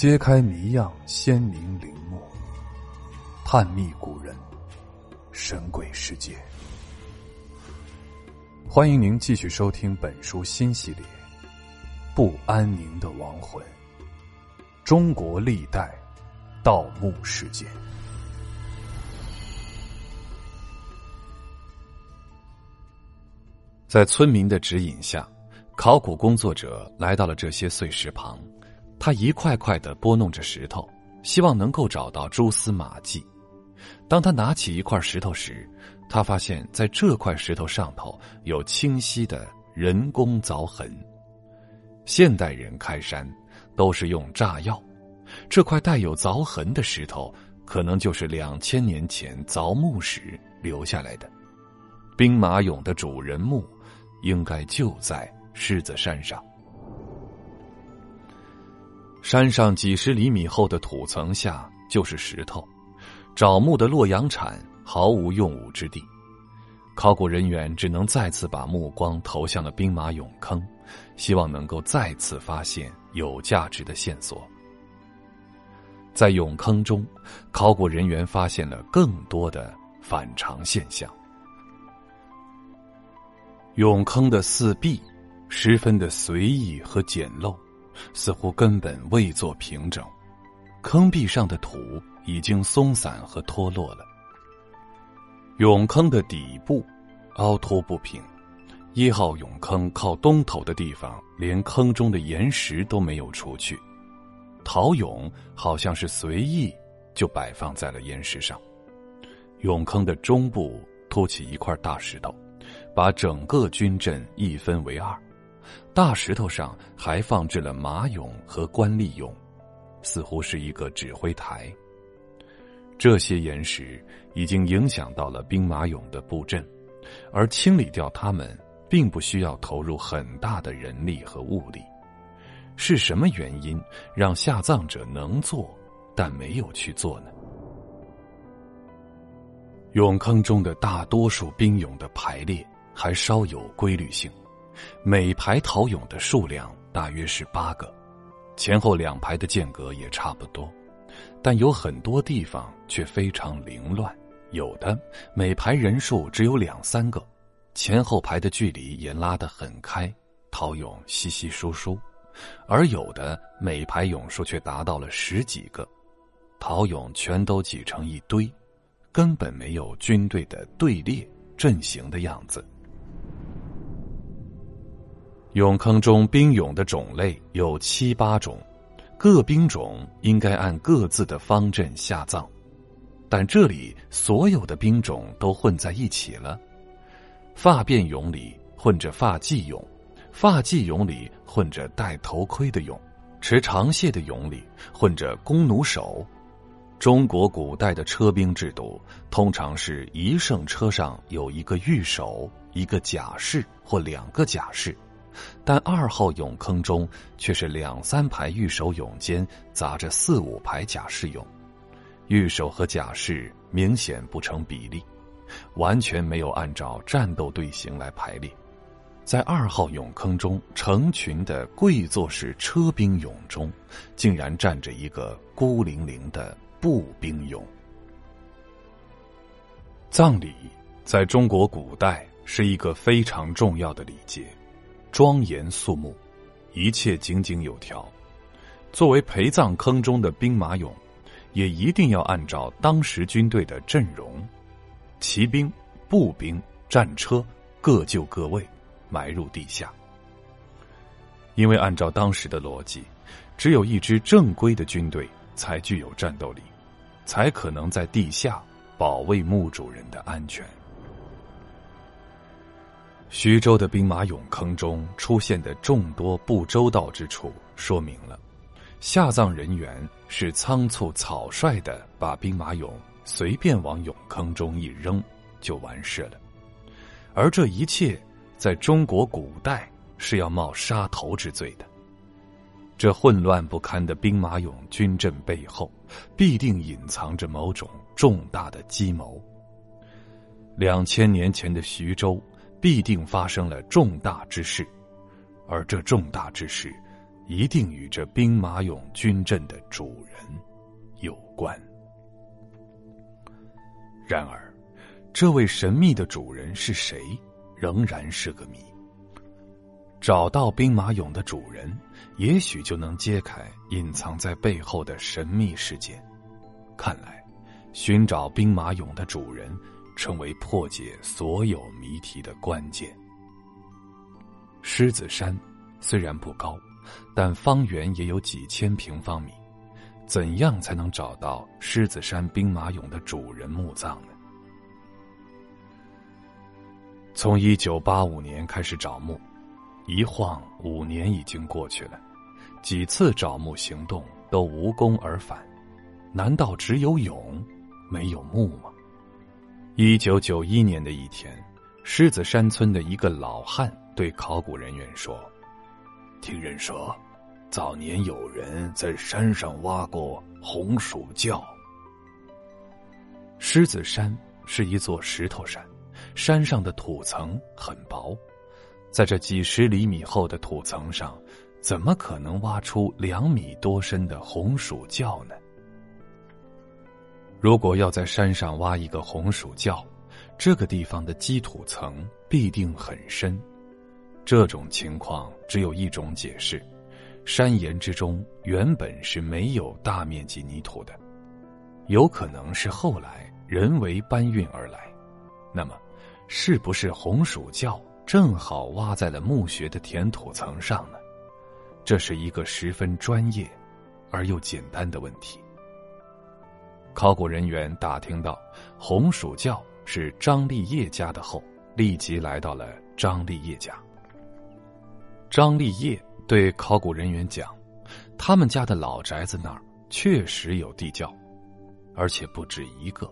揭开谜样鲜明陵墓，探秘古人神鬼世界。欢迎您继续收听本书新系列《不安宁的亡魂：中国历代盗墓事件》。在村民的指引下，考古工作者来到了这些碎石旁。他一块块的拨弄着石头，希望能够找到蛛丝马迹。当他拿起一块石头时，他发现在这块石头上头有清晰的人工凿痕。现代人开山都是用炸药，这块带有凿痕的石头可能就是两千年前凿墓时留下来的。兵马俑的主人墓应该就在狮子山上。山上几十厘米厚的土层下就是石头，找墓的洛阳铲毫无用武之地。考古人员只能再次把目光投向了兵马俑坑，希望能够再次发现有价值的线索。在俑坑中，考古人员发现了更多的反常现象。俑坑的四壁十分的随意和简陋。似乎根本未做平整，坑壁上的土已经松散和脱落了。俑坑的底部凹凸不平，一号俑坑靠东头的地方，连坑中的岩石都没有除去，陶俑好像是随意就摆放在了岩石上。俑坑的中部凸起一块大石头，把整个军阵一分为二。大石头上还放置了马俑和官吏俑，似乎是一个指挥台。这些岩石已经影响到了兵马俑的布阵，而清理掉它们并不需要投入很大的人力和物力。是什么原因让下葬者能做，但没有去做呢？俑坑中的大多数兵俑的排列还稍有规律性。每排陶俑的数量大约是八个，前后两排的间隔也差不多，但有很多地方却非常凌乱，有的每排人数只有两三个，前后排的距离也拉得很开，陶俑稀稀疏疏，而有的每排俑数却达到了十几个，陶俑全都挤成一堆，根本没有军队的队列阵型的样子。俑坑中兵俑的种类有七八种，各兵种应该按各自的方阵下葬，但这里所有的兵种都混在一起了。发辫俑里混着发髻俑，发髻俑里混着戴头盔的俑，持长械的俑里混着弓弩手。中国古代的车兵制度通常是一乘车上有一个御手，一个甲士或两个甲士。但二号俑坑中却是两三排御手俑间杂着四五排甲士俑，御手和甲士明显不成比例，完全没有按照战斗队形来排列。在二号俑坑中成群的跪坐式车兵俑中，竟然站着一个孤零零的步兵俑。葬礼在中国古代是一个非常重要的礼节。庄严肃穆，一切井井有条。作为陪葬坑中的兵马俑，也一定要按照当时军队的阵容，骑兵、步兵、战车各就各位，埋入地下。因为按照当时的逻辑，只有一支正规的军队才具有战斗力，才可能在地下保卫墓主人的安全。徐州的兵马俑坑中出现的众多不周到之处，说明了下葬人员是仓促草率的把兵马俑随便往俑坑中一扔就完事了，而这一切在中国古代是要冒杀头之罪的。这混乱不堪的兵马俑军阵背后，必定隐藏着某种重大的计谋。两千年前的徐州。必定发生了重大之事，而这重大之事，一定与这兵马俑军阵的主人有关。然而，这位神秘的主人是谁，仍然是个谜。找到兵马俑的主人，也许就能揭开隐藏在背后的神秘事件。看来，寻找兵马俑的主人，成为破解所有谜题的关键。狮子山虽然不高，但方圆也有几千平方米。怎样才能找到狮子山兵马俑的主人墓葬呢？从一九八五年开始找墓，一晃五年已经过去了，几次找墓行动都无功而返。难道只有俑，没有墓吗？一九九一年的一天，狮子山村的一个老汉对考古人员说：“听人说。”早年有人在山上挖过红薯窖。狮子山是一座石头山，山上的土层很薄，在这几十厘米厚的土层上，怎么可能挖出两米多深的红薯窖呢？如果要在山上挖一个红薯窖，这个地方的基土层必定很深。这种情况只有一种解释。山岩之中原本是没有大面积泥土的，有可能是后来人为搬运而来。那么，是不是红薯窖正好挖在了墓穴的填土层上呢？这是一个十分专业而又简单的问题。考古人员打听到红薯窖是张立业家的后，立即来到了张立业家。张立业。对考古人员讲，他们家的老宅子那儿确实有地窖，而且不止一个。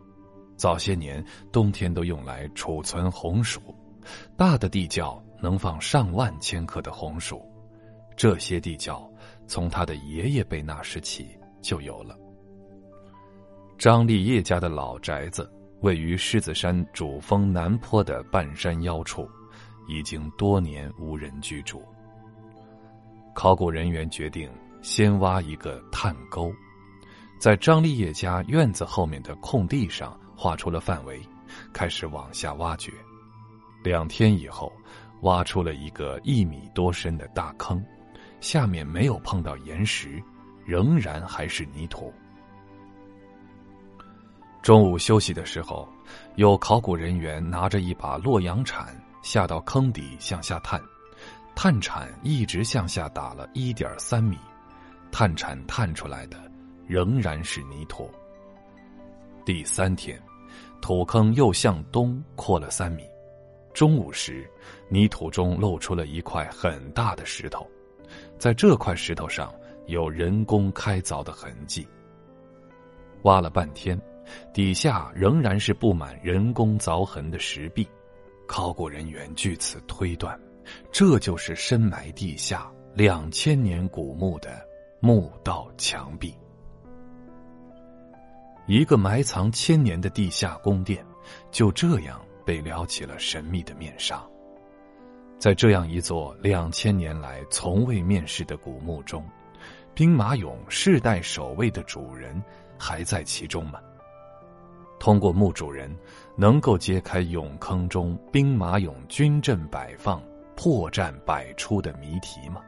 早些年冬天都用来储存红薯，大的地窖能放上万千克的红薯。这些地窖从他的爷爷辈那时起就有了。张立业家的老宅子位于狮子山主峰南坡的半山腰处，已经多年无人居住。考古人员决定先挖一个探沟，在张立业家院子后面的空地上画出了范围，开始往下挖掘。两天以后，挖出了一个一米多深的大坑，下面没有碰到岩石，仍然还是泥土。中午休息的时候，有考古人员拿着一把洛阳铲下到坑底向下探。探铲一直向下打了一点三米，探铲探出来的仍然是泥土。第三天，土坑又向东扩了三米。中午时，泥土中露出了一块很大的石头，在这块石头上有人工开凿的痕迹。挖了半天，底下仍然是布满人工凿痕的石壁。考古人员据此推断。这就是深埋地下两千年古墓的墓道墙壁。一个埋藏千年的地下宫殿，就这样被撩起了神秘的面纱。在这样一座两千年来从未面世的古墓中，兵马俑世代守卫的主人还在其中吗？通过墓主人，能够揭开俑坑中兵马俑军阵摆放。破绽百出的谜题吗？